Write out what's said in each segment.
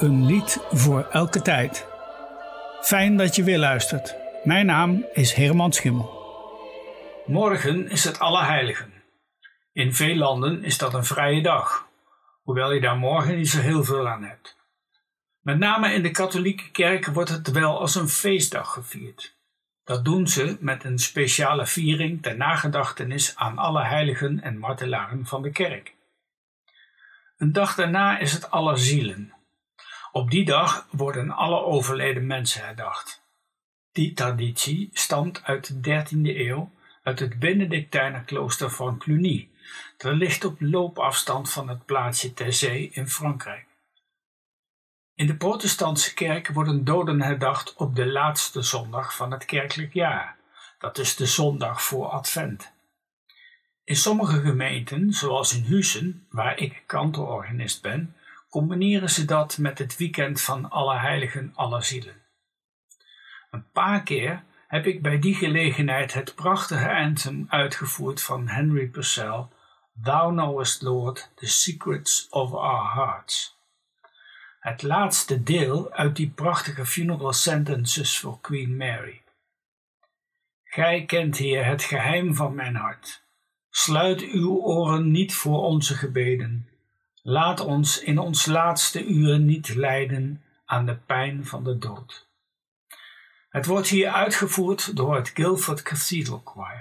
Een lied voor elke tijd. Fijn dat je weer luistert. Mijn naam is Herman Schimmel. Morgen is het Allerheiligen. In veel landen is dat een vrije dag, hoewel je daar morgen niet zo heel veel aan hebt. Met name in de katholieke kerk wordt het wel als een feestdag gevierd. Dat doen ze met een speciale viering ter nagedachtenis aan alle heiligen en martelaren van de kerk. Een dag daarna is het Allerzielen. Op die dag worden alle overleden mensen herdacht. Die traditie stamt uit de 13e eeuw uit het Benedictijnerklooster van Cluny. Dat ligt op loopafstand van het plaatsje ter zee in Frankrijk. In de protestantse kerk worden doden herdacht op de laatste zondag van het kerkelijk jaar. Dat is de zondag voor Advent. In sommige gemeenten, zoals in Husen, waar ik kantororganist ben, combineren ze dat met het weekend van Alle Heiligen, Alle Zielen. Een paar keer heb ik bij die gelegenheid het prachtige anthem uitgevoerd van Henry Purcell, Thou knowest, Lord, the secrets of our hearts. Het laatste deel uit die prachtige funeral sentences voor Queen Mary. Gij kent, Heer, het geheim van mijn hart. Sluit uw oren niet voor onze gebeden. Laat ons in ons laatste uur niet lijden aan de pijn van de dood. Het wordt hier uitgevoerd door het Guildford Cathedral Choir.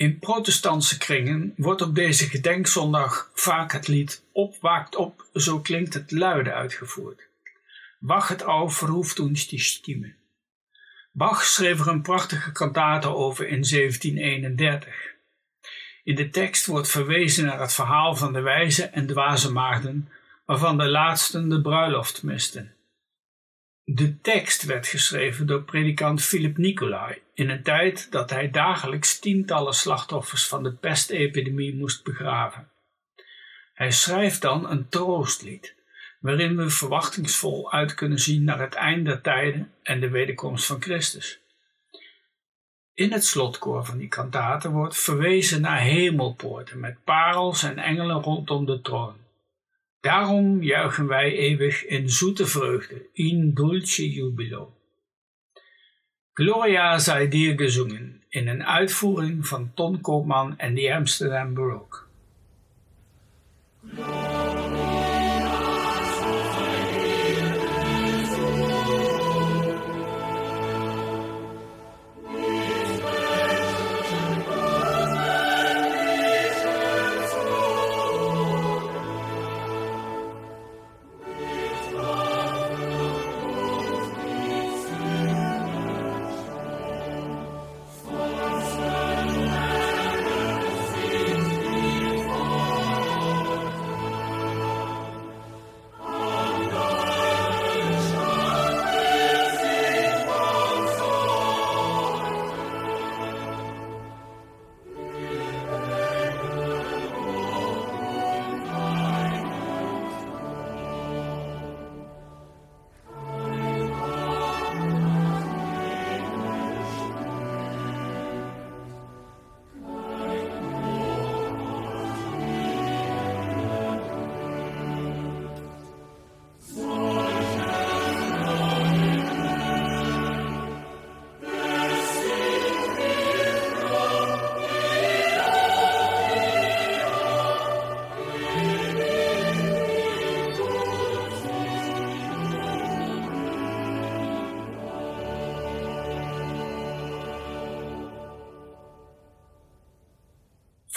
In protestantse kringen wordt op deze gedenkzondag vaak het lied Op waakt op, zo klinkt het luide uitgevoerd. Bach het auf verhoeft uns die Stimme. Bach schreef er een prachtige kantate over in 1731. In de tekst wordt verwezen naar het verhaal van de wijze en dwaze maagden, waarvan de laatsten de bruiloft misten. De tekst werd geschreven door predikant Philip Nicolai in een tijd dat hij dagelijks tientallen slachtoffers van de pestepidemie moest begraven. Hij schrijft dan een troostlied, waarin we verwachtingsvol uit kunnen zien naar het eind der tijden en de wederkomst van Christus. In het slotkoor van die kantaten wordt verwezen naar hemelpoorten met parels en engelen rondom de troon. Daarom juichen wij eeuwig in zoete vreugde, in dulce jubilo. Gloria zij dir gezongen in een uitvoering van Ton Koopman en de Amsterdam Baroque.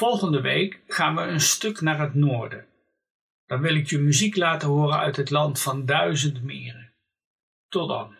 Volgende week gaan we een stuk naar het noorden. Dan wil ik je muziek laten horen uit het land van duizend meren. Tot dan.